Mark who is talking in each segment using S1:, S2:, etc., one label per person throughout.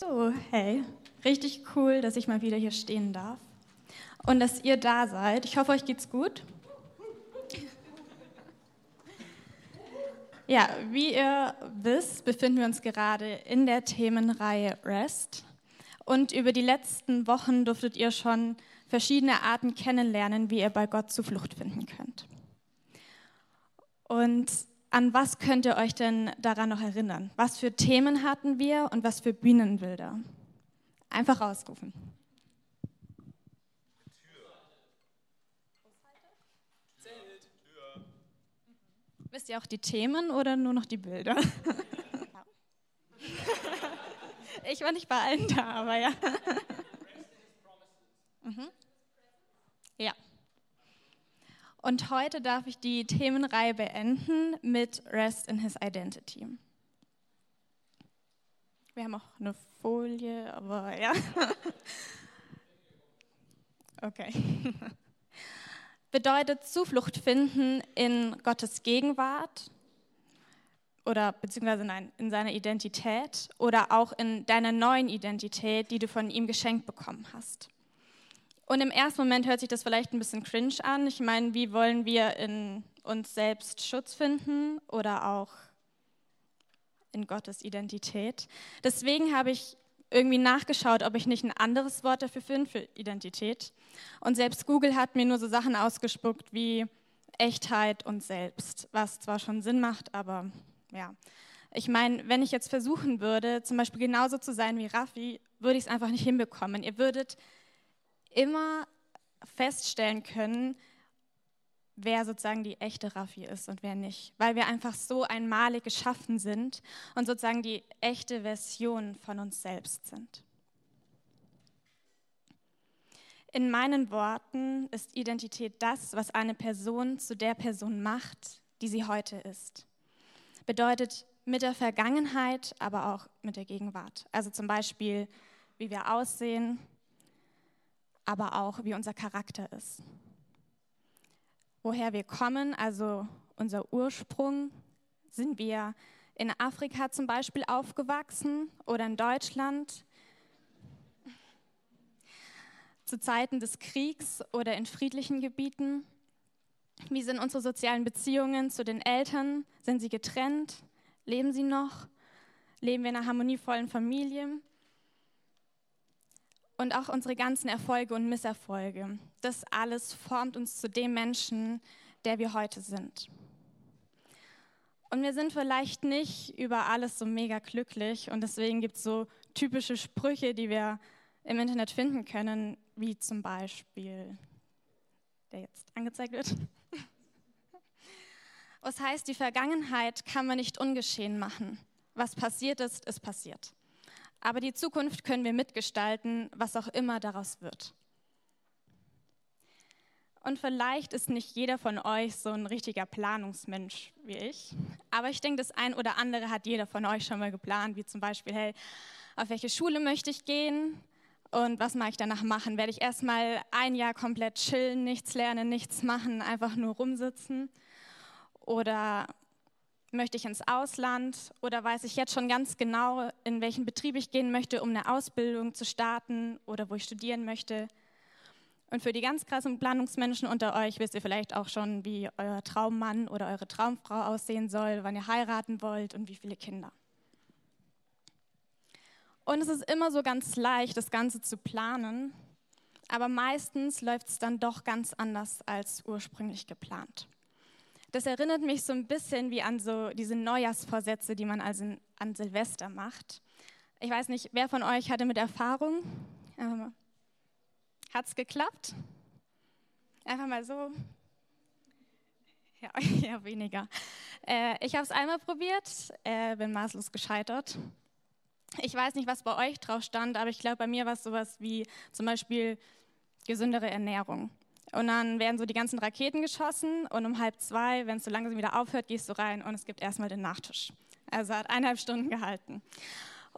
S1: So, hey, richtig cool, dass ich mal wieder hier stehen darf und dass ihr da seid. Ich hoffe, euch geht's gut. Ja, wie ihr wisst, befinden wir uns gerade in der Themenreihe Rest. Und über die letzten Wochen durftet ihr schon verschiedene Arten kennenlernen, wie ihr bei Gott Zuflucht finden könnt. Und an was könnt ihr euch denn daran noch erinnern? Was für Themen hatten wir und was für Bühnenbilder? Einfach rausrufen. Wisst ihr auch die Themen oder nur noch die Bilder? ich war nicht bei allen da, aber ja. Mhm. Ja. Und heute darf ich die Themenreihe beenden mit Rest in His Identity. Wir haben auch eine Folie, aber ja. Okay. Bedeutet Zuflucht finden in Gottes Gegenwart oder beziehungsweise nein, in seiner Identität oder auch in deiner neuen Identität, die du von ihm geschenkt bekommen hast. Und im ersten Moment hört sich das vielleicht ein bisschen cringe an. Ich meine, wie wollen wir in uns selbst Schutz finden oder auch in Gottes Identität? Deswegen habe ich irgendwie nachgeschaut, ob ich nicht ein anderes Wort dafür finde, für Identität. Und selbst Google hat mir nur so Sachen ausgespuckt wie Echtheit und Selbst, was zwar schon Sinn macht, aber ja. Ich meine, wenn ich jetzt versuchen würde, zum Beispiel genauso zu sein wie Raffi, würde ich es einfach nicht hinbekommen. Ihr würdet immer feststellen können, wer sozusagen die echte Raffi ist und wer nicht, weil wir einfach so einmalig geschaffen sind und sozusagen die echte Version von uns selbst sind. In meinen Worten ist Identität das, was eine Person zu der Person macht, die sie heute ist. Bedeutet mit der Vergangenheit, aber auch mit der Gegenwart. Also zum Beispiel, wie wir aussehen, aber auch wie unser Charakter ist. Woher wir kommen, also unser Ursprung, sind wir in Afrika zum Beispiel aufgewachsen oder in Deutschland zu Zeiten des Kriegs oder in friedlichen Gebieten? Wie sind unsere sozialen Beziehungen zu den Eltern? Sind sie getrennt? Leben sie noch? Leben wir in einer harmonievollen Familie? Und auch unsere ganzen Erfolge und Misserfolge. Das alles formt uns zu dem Menschen, der wir heute sind. Und wir sind vielleicht nicht über alles so mega glücklich und deswegen gibt es so typische Sprüche, die wir im Internet finden können, wie zum Beispiel, der jetzt angezeigt wird. Was heißt, die Vergangenheit kann man nicht ungeschehen machen. Was passiert ist, ist passiert. Aber die Zukunft können wir mitgestalten, was auch immer daraus wird. Und vielleicht ist nicht jeder von euch so ein richtiger Planungsmensch wie ich. Aber ich denke, das ein oder andere hat jeder von euch schon mal geplant, wie zum Beispiel, hey, auf welche Schule möchte ich gehen und was mache ich danach machen? Werde ich erstmal ein Jahr komplett chillen, nichts lernen, nichts machen, einfach nur rumsitzen? Oder möchte ich ins Ausland oder weiß ich jetzt schon ganz genau, in welchen Betrieb ich gehen möchte, um eine Ausbildung zu starten oder wo ich studieren möchte. Und für die ganz krassen Planungsmenschen unter euch wisst ihr vielleicht auch schon, wie euer Traummann oder eure Traumfrau aussehen soll, wann ihr heiraten wollt und wie viele Kinder. Und es ist immer so ganz leicht, das Ganze zu planen, aber meistens läuft es dann doch ganz anders als ursprünglich geplant. Das erinnert mich so ein bisschen wie an so diese Neujahrsvorsätze, die man also an Silvester macht. Ich weiß nicht, wer von euch hatte mit Erfahrung? Hat es geklappt? Einfach mal so. Ja, eher weniger. Äh, ich habe es einmal probiert, äh, bin maßlos gescheitert. Ich weiß nicht, was bei euch drauf stand, aber ich glaube, bei mir war es sowas wie zum Beispiel gesündere Ernährung. Und dann werden so die ganzen Raketen geschossen und um halb zwei, wenn es so langsam wieder aufhört, gehst du rein und es gibt erstmal den Nachtisch. Also hat eineinhalb Stunden gehalten.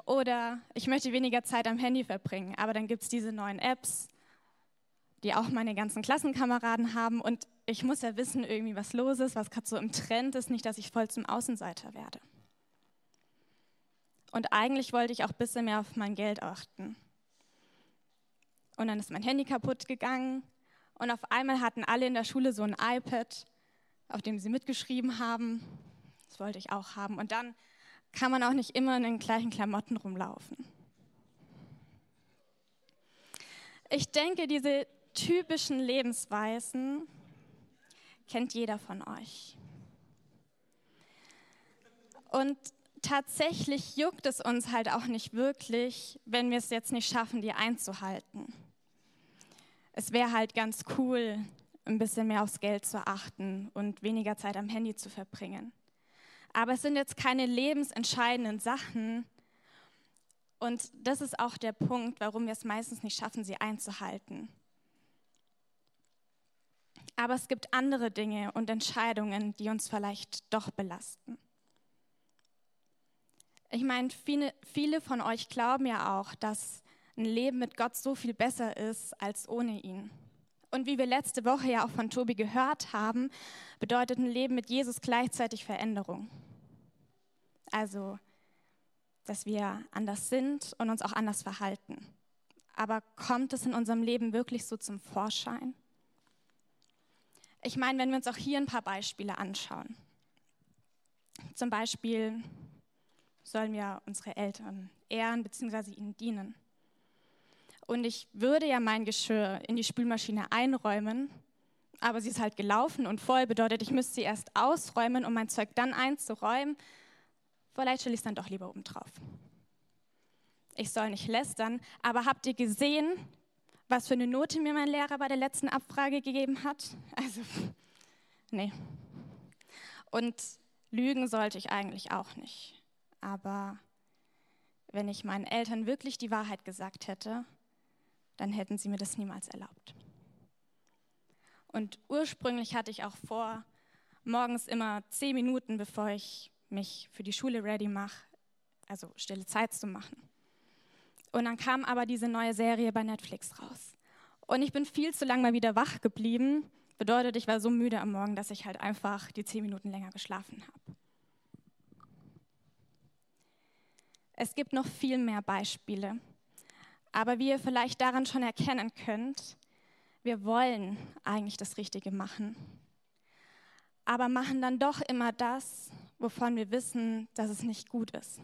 S1: Oder ich möchte weniger Zeit am Handy verbringen, aber dann gibt es diese neuen Apps, die auch meine ganzen Klassenkameraden haben und ich muss ja wissen irgendwie, was los ist, was gerade so im Trend ist, nicht, dass ich voll zum Außenseiter werde. Und eigentlich wollte ich auch ein bisschen mehr auf mein Geld achten. Und dann ist mein Handy kaputt gegangen. Und auf einmal hatten alle in der Schule so ein iPad, auf dem sie mitgeschrieben haben. Das wollte ich auch haben. Und dann kann man auch nicht immer in den gleichen Klamotten rumlaufen. Ich denke, diese typischen Lebensweisen kennt jeder von euch. Und tatsächlich juckt es uns halt auch nicht wirklich, wenn wir es jetzt nicht schaffen, die einzuhalten. Es wäre halt ganz cool, ein bisschen mehr aufs Geld zu achten und weniger Zeit am Handy zu verbringen. Aber es sind jetzt keine lebensentscheidenden Sachen. Und das ist auch der Punkt, warum wir es meistens nicht schaffen, sie einzuhalten. Aber es gibt andere Dinge und Entscheidungen, die uns vielleicht doch belasten. Ich meine, viele, viele von euch glauben ja auch, dass ein Leben mit Gott so viel besser ist als ohne ihn. Und wie wir letzte Woche ja auch von Tobi gehört haben, bedeutet ein Leben mit Jesus gleichzeitig Veränderung. Also, dass wir anders sind und uns auch anders verhalten. Aber kommt es in unserem Leben wirklich so zum Vorschein? Ich meine, wenn wir uns auch hier ein paar Beispiele anschauen. Zum Beispiel sollen wir unsere Eltern ehren bzw. ihnen dienen. Und ich würde ja mein Geschirr in die Spülmaschine einräumen, aber sie ist halt gelaufen und voll, bedeutet, ich müsste sie erst ausräumen, um mein Zeug dann einzuräumen. Vielleicht stelle ich es dann doch lieber oben drauf. Ich soll nicht lästern, aber habt ihr gesehen, was für eine Note mir mein Lehrer bei der letzten Abfrage gegeben hat? Also, nee. Und lügen sollte ich eigentlich auch nicht. Aber wenn ich meinen Eltern wirklich die Wahrheit gesagt hätte, dann hätten sie mir das niemals erlaubt. Und ursprünglich hatte ich auch vor, morgens immer zehn Minuten, bevor ich mich für die Schule ready mache, also stille Zeit zu machen. Und dann kam aber diese neue Serie bei Netflix raus. Und ich bin viel zu lange mal wieder wach geblieben. Bedeutet, ich war so müde am Morgen, dass ich halt einfach die zehn Minuten länger geschlafen habe. Es gibt noch viel mehr Beispiele. Aber wie ihr vielleicht daran schon erkennen könnt, wir wollen eigentlich das Richtige machen. Aber machen dann doch immer das, wovon wir wissen, dass es nicht gut ist.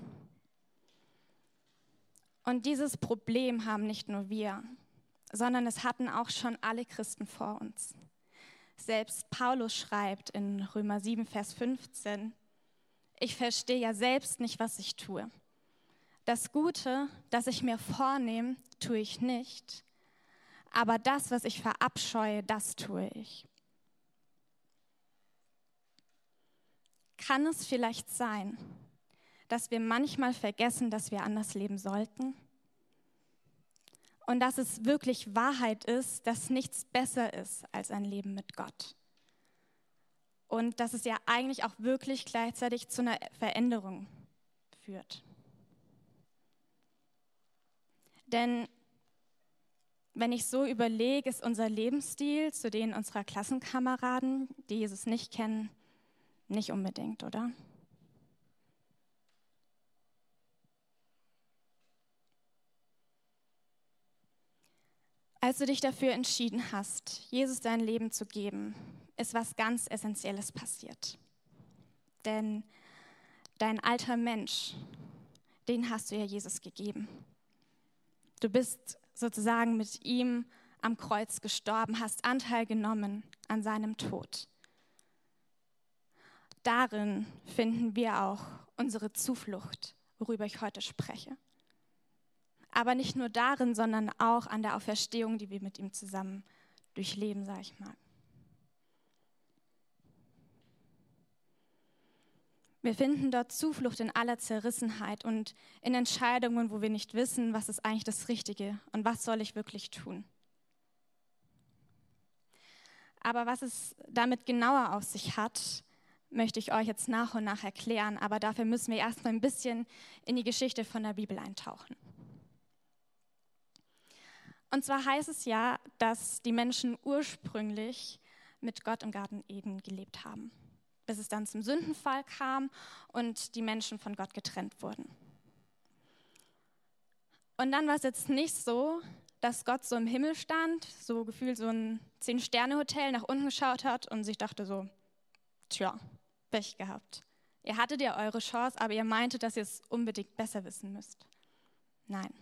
S1: Und dieses Problem haben nicht nur wir, sondern es hatten auch schon alle Christen vor uns. Selbst Paulus schreibt in Römer 7, Vers 15, ich verstehe ja selbst nicht, was ich tue. Das Gute, das ich mir vornehme, tue ich nicht, aber das, was ich verabscheue, das tue ich. Kann es vielleicht sein, dass wir manchmal vergessen, dass wir anders leben sollten? Und dass es wirklich Wahrheit ist, dass nichts besser ist als ein Leben mit Gott. Und dass es ja eigentlich auch wirklich gleichzeitig zu einer Veränderung führt. Denn wenn ich so überlege, ist unser Lebensstil zu denen unserer Klassenkameraden, die Jesus nicht kennen, nicht unbedingt, oder? Als du dich dafür entschieden hast, Jesus dein Leben zu geben, ist was ganz Essentielles passiert. Denn dein alter Mensch, den hast du ja Jesus gegeben. Du bist sozusagen mit ihm am Kreuz gestorben, hast Anteil genommen an seinem Tod. Darin finden wir auch unsere Zuflucht, worüber ich heute spreche. Aber nicht nur darin, sondern auch an der Auferstehung, die wir mit ihm zusammen durchleben, sage ich mal. Wir finden dort Zuflucht in aller Zerrissenheit und in Entscheidungen, wo wir nicht wissen, was ist eigentlich das Richtige und was soll ich wirklich tun. Aber was es damit genauer auf sich hat, möchte ich euch jetzt nach und nach erklären. Aber dafür müssen wir erstmal ein bisschen in die Geschichte von der Bibel eintauchen. Und zwar heißt es ja, dass die Menschen ursprünglich mit Gott im Garten Eden gelebt haben bis es dann zum Sündenfall kam und die Menschen von Gott getrennt wurden. Und dann war es jetzt nicht so, dass Gott so im Himmel stand, so gefühlt so ein Zehn-Sterne-Hotel nach unten geschaut hat und sich dachte so, tja, Pech gehabt. Ihr hattet ja eure Chance, aber ihr meintet, dass ihr es unbedingt besser wissen müsst. Nein.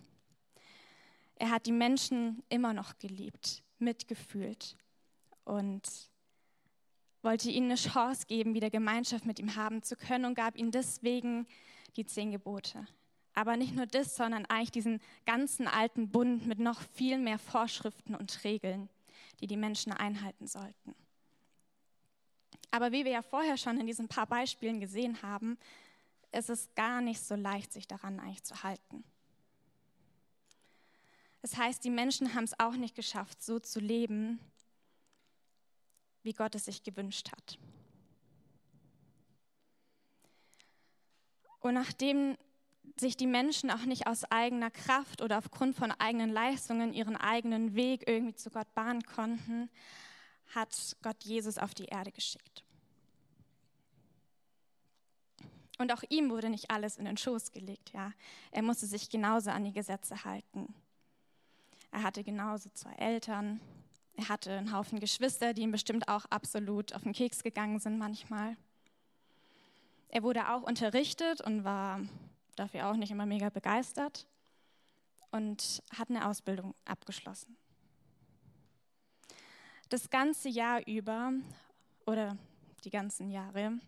S1: Er hat die Menschen immer noch geliebt, mitgefühlt und wollte ihnen eine Chance geben, wieder Gemeinschaft mit ihm haben zu können und gab ihnen deswegen die zehn Gebote. Aber nicht nur das, sondern eigentlich diesen ganzen alten Bund mit noch viel mehr Vorschriften und Regeln, die die Menschen einhalten sollten. Aber wie wir ja vorher schon in diesen paar Beispielen gesehen haben, ist es gar nicht so leicht, sich daran eigentlich zu halten. Das heißt, die Menschen haben es auch nicht geschafft, so zu leben, wie Gott es sich gewünscht hat. Und nachdem sich die Menschen auch nicht aus eigener Kraft oder aufgrund von eigenen Leistungen ihren eigenen Weg irgendwie zu Gott bahnen konnten, hat Gott Jesus auf die Erde geschickt. Und auch ihm wurde nicht alles in den Schoß gelegt, ja. Er musste sich genauso an die Gesetze halten. Er hatte genauso zwei Eltern. Er hatte einen Haufen Geschwister, die ihm bestimmt auch absolut auf den Keks gegangen sind manchmal. Er wurde auch unterrichtet und war dafür auch nicht immer mega begeistert und hat eine Ausbildung abgeschlossen. Das ganze Jahr über oder die ganzen Jahre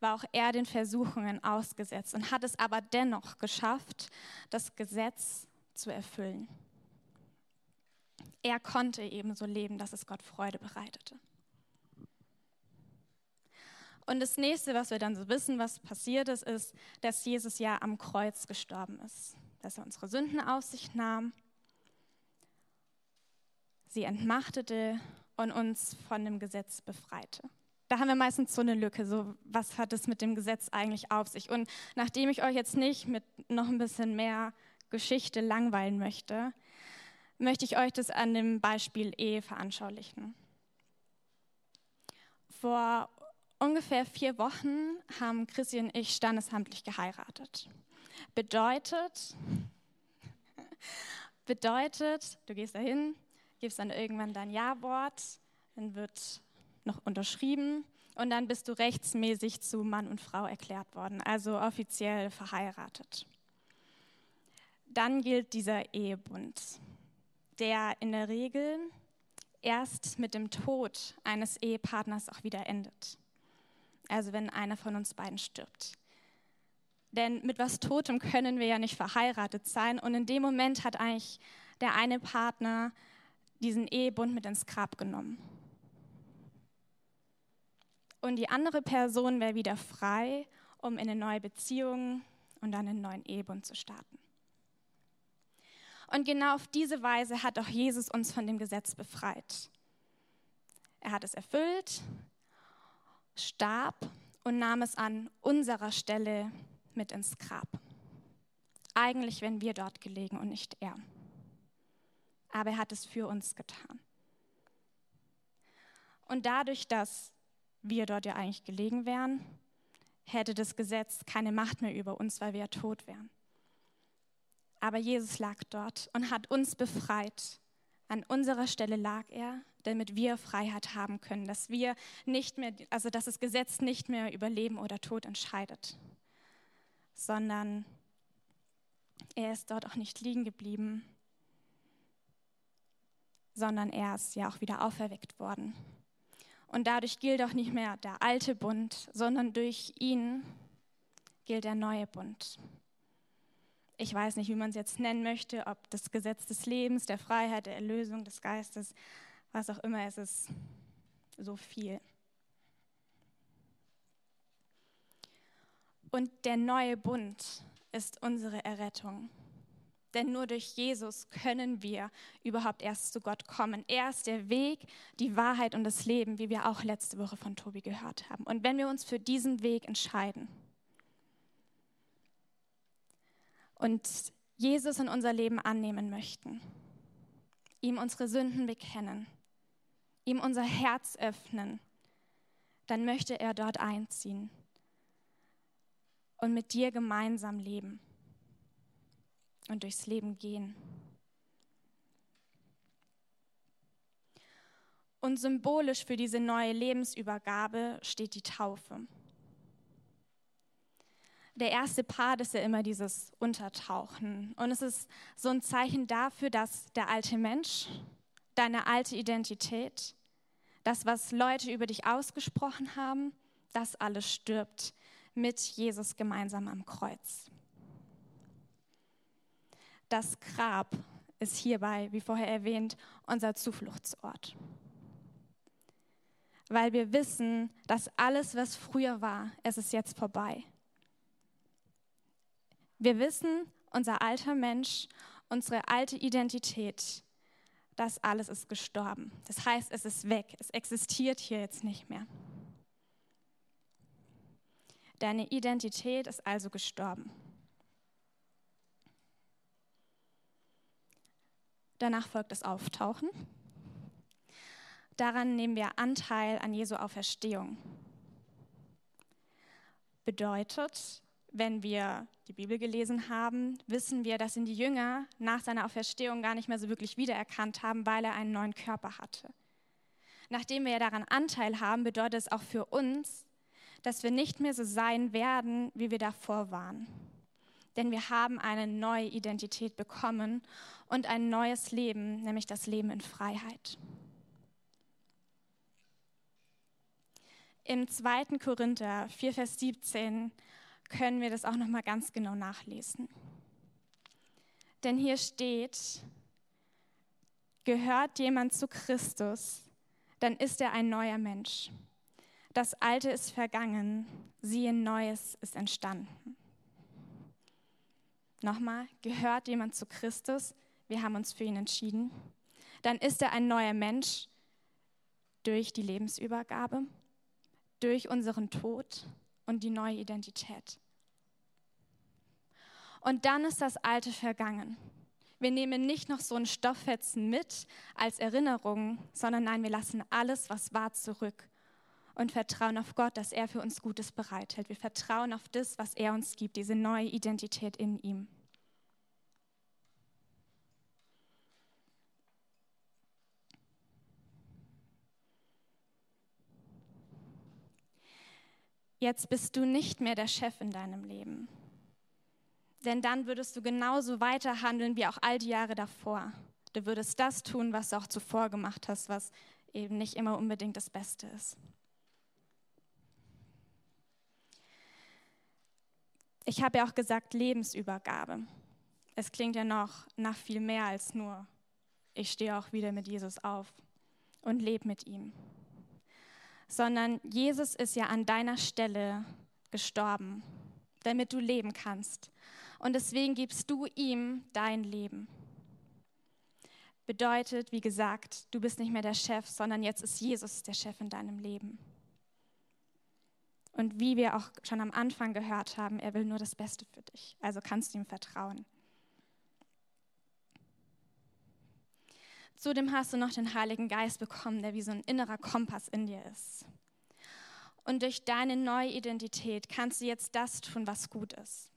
S1: war auch er den Versuchungen ausgesetzt und hat es aber dennoch geschafft, das Gesetz zu erfüllen. Er konnte ebenso leben, dass es Gott Freude bereitete. Und das nächste, was wir dann so wissen, was passiert ist, ist, dass Jesus ja am Kreuz gestorben ist, dass er unsere Sünden auf sich nahm, sie entmachtete und uns von dem Gesetz befreite. Da haben wir meistens so eine Lücke, so was hat es mit dem Gesetz eigentlich auf sich? Und nachdem ich euch jetzt nicht mit noch ein bisschen mehr Geschichte langweilen möchte, möchte ich euch das an dem Beispiel Ehe veranschaulichen. Vor ungefähr vier Wochen haben Chrissy und ich standesamtlich geheiratet. Bedeutet, bedeutet, du gehst dahin, gibst dann irgendwann dein Ja-Wort, dann wird noch unterschrieben und dann bist du rechtsmäßig zu Mann und Frau erklärt worden, also offiziell verheiratet. Dann gilt dieser Ehebund, der in der Regel erst mit dem Tod eines Ehepartners auch wieder endet also wenn einer von uns beiden stirbt. Denn mit was Totem können wir ja nicht verheiratet sein. Und in dem Moment hat eigentlich der eine Partner diesen Ehebund mit ins Grab genommen. Und die andere Person wäre wieder frei, um in eine neue Beziehung und dann einen neuen Ehebund zu starten. Und genau auf diese Weise hat auch Jesus uns von dem Gesetz befreit. Er hat es erfüllt, starb und nahm es an unserer Stelle mit ins Grab. Eigentlich wären wir dort gelegen und nicht er. Aber er hat es für uns getan. Und dadurch, dass wir dort ja eigentlich gelegen wären, hätte das Gesetz keine Macht mehr über uns, weil wir ja tot wären. Aber Jesus lag dort und hat uns befreit. An unserer Stelle lag er damit wir Freiheit haben können, dass wir nicht mehr, also dass das Gesetz nicht mehr über Leben oder Tod entscheidet, sondern er ist dort auch nicht liegen geblieben, sondern er ist ja auch wieder auferweckt worden. Und dadurch gilt auch nicht mehr der alte Bund, sondern durch ihn gilt der neue Bund. Ich weiß nicht, wie man es jetzt nennen möchte, ob das Gesetz des Lebens, der Freiheit, der Erlösung des Geistes, was auch immer, es ist so viel. Und der neue Bund ist unsere Errettung. Denn nur durch Jesus können wir überhaupt erst zu Gott kommen. Er ist der Weg, die Wahrheit und das Leben, wie wir auch letzte Woche von Tobi gehört haben. Und wenn wir uns für diesen Weg entscheiden und Jesus in unser Leben annehmen möchten, ihm unsere Sünden bekennen, ihm unser Herz öffnen, dann möchte er dort einziehen und mit dir gemeinsam leben. und durchs Leben gehen. Und symbolisch für diese neue Lebensübergabe steht die Taufe. Der erste Part ist ja immer dieses Untertauchen. Und es ist so ein Zeichen dafür, dass der alte Mensch, deine alte Identität, das, was Leute über dich ausgesprochen haben, das alles stirbt mit Jesus gemeinsam am Kreuz. Das Grab ist hierbei, wie vorher erwähnt, unser Zufluchtsort weil wir wissen, dass alles, was früher war, es ist jetzt vorbei. Wir wissen, unser alter Mensch, unsere alte Identität, das alles ist gestorben. Das heißt, es ist weg, es existiert hier jetzt nicht mehr. Deine Identität ist also gestorben. Danach folgt das Auftauchen. Daran nehmen wir Anteil an Jesu Auferstehung. Bedeutet, wenn wir die Bibel gelesen haben, wissen wir, dass ihn die Jünger nach seiner Auferstehung gar nicht mehr so wirklich wiedererkannt haben, weil er einen neuen Körper hatte. Nachdem wir daran Anteil haben, bedeutet es auch für uns, dass wir nicht mehr so sein werden, wie wir davor waren. Denn wir haben eine neue Identität bekommen und ein neues Leben, nämlich das Leben in Freiheit. Im 2. Korinther 4, Vers 17 können wir das auch noch mal ganz genau nachlesen. Denn hier steht, gehört jemand zu Christus, dann ist er ein neuer Mensch. Das Alte ist vergangen, siehe Neues ist entstanden. Nochmal, gehört jemand zu Christus, wir haben uns für ihn entschieden, dann ist er ein neuer Mensch durch die Lebensübergabe durch unseren Tod und die neue Identität. Und dann ist das Alte vergangen. Wir nehmen nicht noch so ein Stofffetzen mit als Erinnerung, sondern nein, wir lassen alles, was war, zurück und vertrauen auf Gott, dass er für uns Gutes bereithält. Wir vertrauen auf das, was er uns gibt, diese neue Identität in ihm. Jetzt bist du nicht mehr der Chef in deinem Leben. Denn dann würdest du genauso weiter handeln wie auch all die Jahre davor. Du würdest das tun, was du auch zuvor gemacht hast, was eben nicht immer unbedingt das Beste ist. Ich habe ja auch gesagt Lebensübergabe. Es klingt ja noch nach viel mehr als nur, ich stehe auch wieder mit Jesus auf und lebe mit ihm sondern Jesus ist ja an deiner Stelle gestorben, damit du leben kannst. Und deswegen gibst du ihm dein Leben. Bedeutet, wie gesagt, du bist nicht mehr der Chef, sondern jetzt ist Jesus der Chef in deinem Leben. Und wie wir auch schon am Anfang gehört haben, er will nur das Beste für dich. Also kannst du ihm vertrauen. Zudem hast du noch den Heiligen Geist bekommen, der wie so ein innerer Kompass in dir ist. Und durch deine neue Identität kannst du jetzt das tun, was gut ist.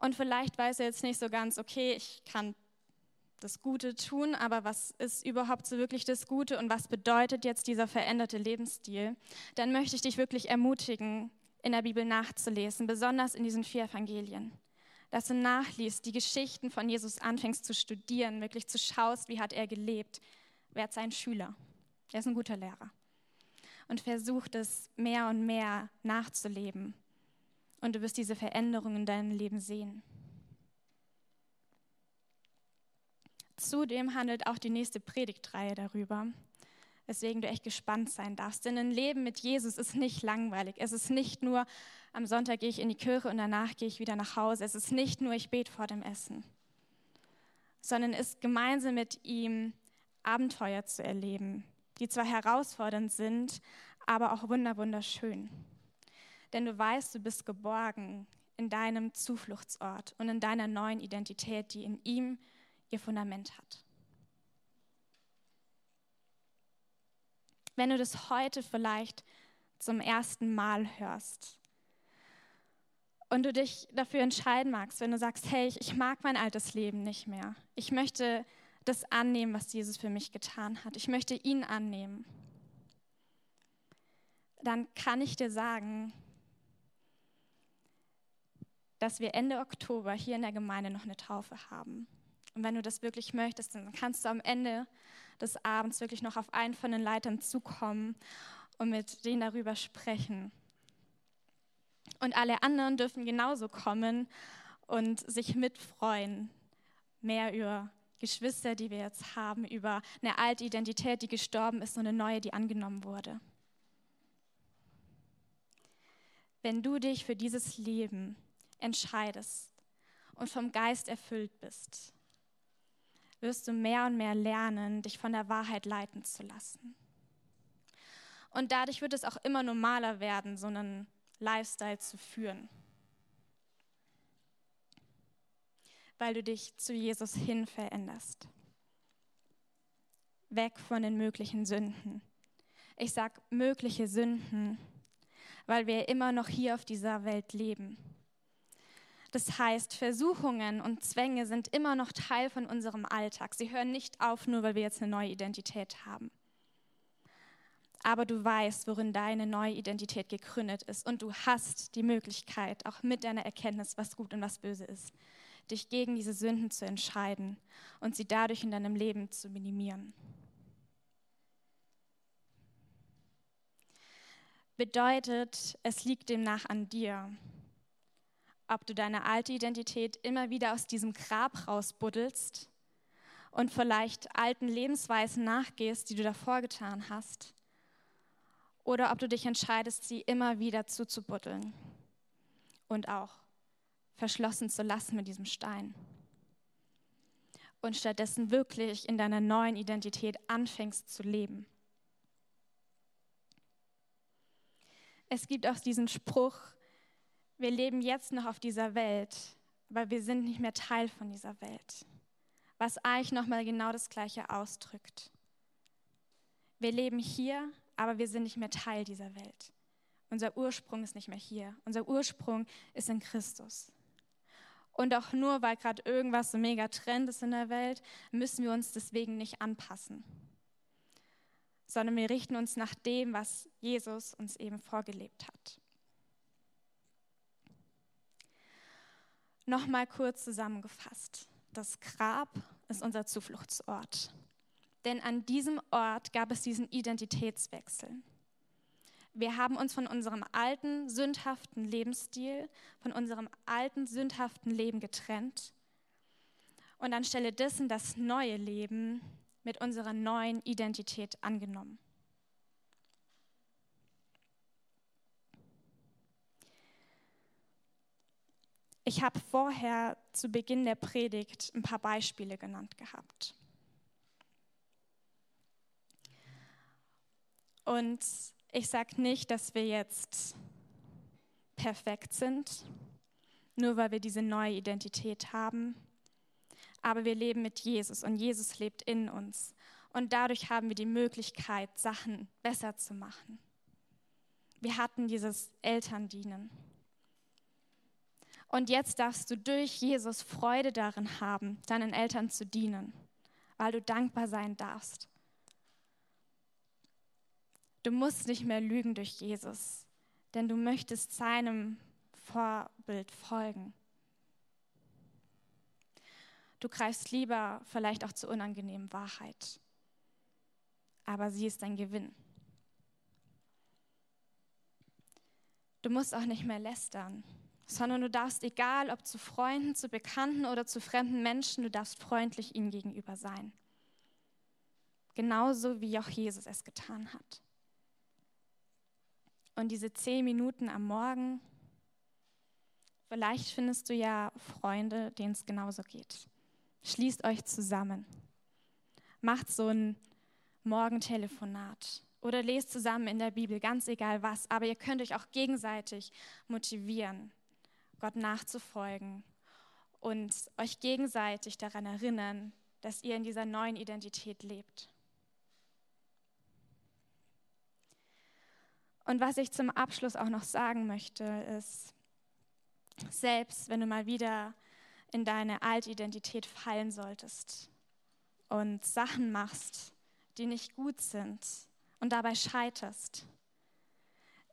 S1: Und vielleicht weißt du jetzt nicht so ganz, okay, ich kann das Gute tun, aber was ist überhaupt so wirklich das Gute und was bedeutet jetzt dieser veränderte Lebensstil? Dann möchte ich dich wirklich ermutigen, in der Bibel nachzulesen, besonders in diesen vier Evangelien dass du nachliest, die Geschichten von Jesus anfängst zu studieren, wirklich zu schaust, wie hat er gelebt, wer ist sein Schüler. Er ist ein guter Lehrer. Und versucht es mehr und mehr nachzuleben. Und du wirst diese Veränderungen in deinem Leben sehen. Zudem handelt auch die nächste Predigtreihe darüber, weswegen du echt gespannt sein darfst. Denn ein Leben mit Jesus ist nicht langweilig. Es ist nicht nur am Sonntag gehe ich in die Kirche und danach gehe ich wieder nach Hause. Es ist nicht nur, ich bete vor dem Essen, sondern es ist gemeinsam mit ihm Abenteuer zu erleben, die zwar herausfordernd sind, aber auch wunderschön. Denn du weißt, du bist geborgen in deinem Zufluchtsort und in deiner neuen Identität, die in ihm ihr Fundament hat. Wenn du das heute vielleicht zum ersten Mal hörst, und du dich dafür entscheiden magst, wenn du sagst, hey, ich mag mein altes Leben nicht mehr. Ich möchte das annehmen, was Jesus für mich getan hat. Ich möchte ihn annehmen. Dann kann ich dir sagen, dass wir Ende Oktober hier in der Gemeinde noch eine Taufe haben. Und wenn du das wirklich möchtest, dann kannst du am Ende des Abends wirklich noch auf einen von den Leitern zukommen und mit denen darüber sprechen. Und alle anderen dürfen genauso kommen und sich mitfreuen, mehr über Geschwister, die wir jetzt haben, über eine alte Identität, die gestorben ist und eine neue, die angenommen wurde. Wenn du dich für dieses Leben entscheidest und vom Geist erfüllt bist, wirst du mehr und mehr lernen, dich von der Wahrheit leiten zu lassen. Und dadurch wird es auch immer normaler werden, so einen Lifestyle zu führen. Weil du dich zu Jesus hin veränderst. Weg von den möglichen Sünden. Ich sage mögliche Sünden, weil wir immer noch hier auf dieser Welt leben. Das heißt, Versuchungen und Zwänge sind immer noch Teil von unserem Alltag. Sie hören nicht auf, nur weil wir jetzt eine neue Identität haben aber du weißt, worin deine neue Identität gegründet ist und du hast die Möglichkeit, auch mit deiner Erkenntnis, was gut und was böse ist, dich gegen diese Sünden zu entscheiden und sie dadurch in deinem Leben zu minimieren. Bedeutet, es liegt demnach an dir, ob du deine alte Identität immer wieder aus diesem Grab rausbuddelst und vielleicht alten Lebensweisen nachgehst, die du davor getan hast oder ob du dich entscheidest, sie immer wieder zuzubuddeln und auch verschlossen zu lassen mit diesem Stein. Und stattdessen wirklich in deiner neuen Identität anfängst zu leben. Es gibt auch diesen Spruch, wir leben jetzt noch auf dieser Welt, aber wir sind nicht mehr Teil von dieser Welt. Was eigentlich nochmal genau das Gleiche ausdrückt. Wir leben hier, aber wir sind nicht mehr Teil dieser Welt. Unser Ursprung ist nicht mehr hier. Unser Ursprung ist in Christus. Und auch nur, weil gerade irgendwas so mega Trend ist in der Welt, müssen wir uns deswegen nicht anpassen, sondern wir richten uns nach dem, was Jesus uns eben vorgelebt hat. Nochmal kurz zusammengefasst. Das Grab ist unser Zufluchtsort denn an diesem Ort gab es diesen Identitätswechsel. Wir haben uns von unserem alten, sündhaften Lebensstil, von unserem alten, sündhaften Leben getrennt und anstelle dessen das neue Leben mit unserer neuen Identität angenommen. Ich habe vorher zu Beginn der Predigt ein paar Beispiele genannt gehabt. Und ich sage nicht, dass wir jetzt perfekt sind, nur weil wir diese neue Identität haben. Aber wir leben mit Jesus und Jesus lebt in uns. Und dadurch haben wir die Möglichkeit, Sachen besser zu machen. Wir hatten dieses Elterndienen. Und jetzt darfst du durch Jesus Freude darin haben, deinen Eltern zu dienen, weil du dankbar sein darfst Du musst nicht mehr lügen durch Jesus, denn du möchtest seinem Vorbild folgen. Du greifst lieber vielleicht auch zur unangenehmen Wahrheit, aber sie ist dein Gewinn. Du musst auch nicht mehr lästern, sondern du darfst, egal ob zu Freunden, zu Bekannten oder zu fremden Menschen, du darfst freundlich ihnen gegenüber sein. Genauso wie auch Jesus es getan hat. Und diese zehn Minuten am Morgen, vielleicht findest du ja Freunde, denen es genauso geht. Schließt euch zusammen. Macht so ein Morgentelefonat oder lest zusammen in der Bibel, ganz egal was. Aber ihr könnt euch auch gegenseitig motivieren, Gott nachzufolgen und euch gegenseitig daran erinnern, dass ihr in dieser neuen Identität lebt. Und was ich zum Abschluss auch noch sagen möchte, ist, selbst wenn du mal wieder in deine alte Identität fallen solltest und Sachen machst, die nicht gut sind und dabei scheiterst,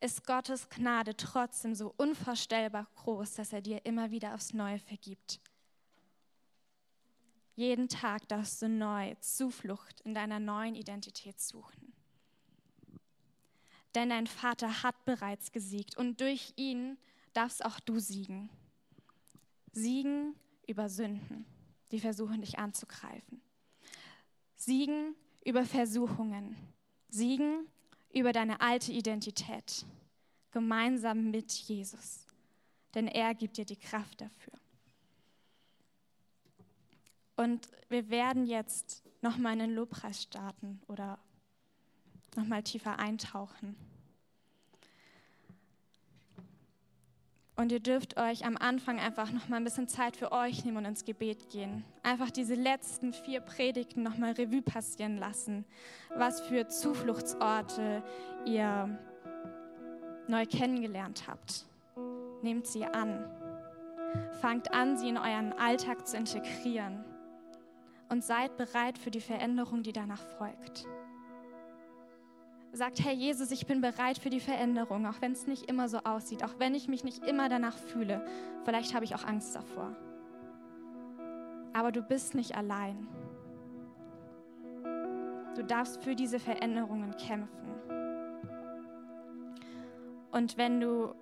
S1: ist Gottes Gnade trotzdem so unvorstellbar groß, dass er dir immer wieder aufs Neue vergibt. Jeden Tag darfst du neu Zuflucht in deiner neuen Identität suchen. Denn dein Vater hat bereits gesiegt und durch ihn darfst auch du siegen. Siegen über Sünden, die versuchen dich anzugreifen. Siegen über Versuchungen. Siegen über deine alte Identität. Gemeinsam mit Jesus. Denn er gibt dir die Kraft dafür. Und wir werden jetzt nochmal in den Lobpreis starten oder nochmal tiefer eintauchen. Und ihr dürft euch am Anfang einfach noch mal ein bisschen Zeit für euch nehmen und ins Gebet gehen. Einfach diese letzten vier Predigten noch mal Revue passieren lassen. Was für Zufluchtsorte ihr neu kennengelernt habt. Nehmt sie an. Fangt an, sie in euren Alltag zu integrieren. Und seid bereit für die Veränderung, die danach folgt sagt, Herr Jesus, ich bin bereit für die Veränderung, auch wenn es nicht immer so aussieht, auch wenn ich mich nicht immer danach fühle. Vielleicht habe ich auch Angst davor. Aber du bist nicht allein. Du darfst für diese Veränderungen kämpfen. Und wenn du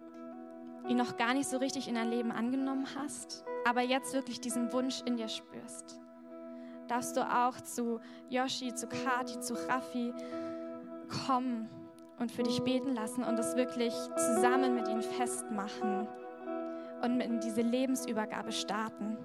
S1: ihn noch gar nicht so richtig in dein Leben angenommen hast, aber jetzt wirklich diesen Wunsch in dir spürst, darfst du auch zu Yoshi, zu Kati, zu Raffi, kommen und für dich beten lassen und es wirklich zusammen mit ihnen festmachen und in diese Lebensübergabe starten.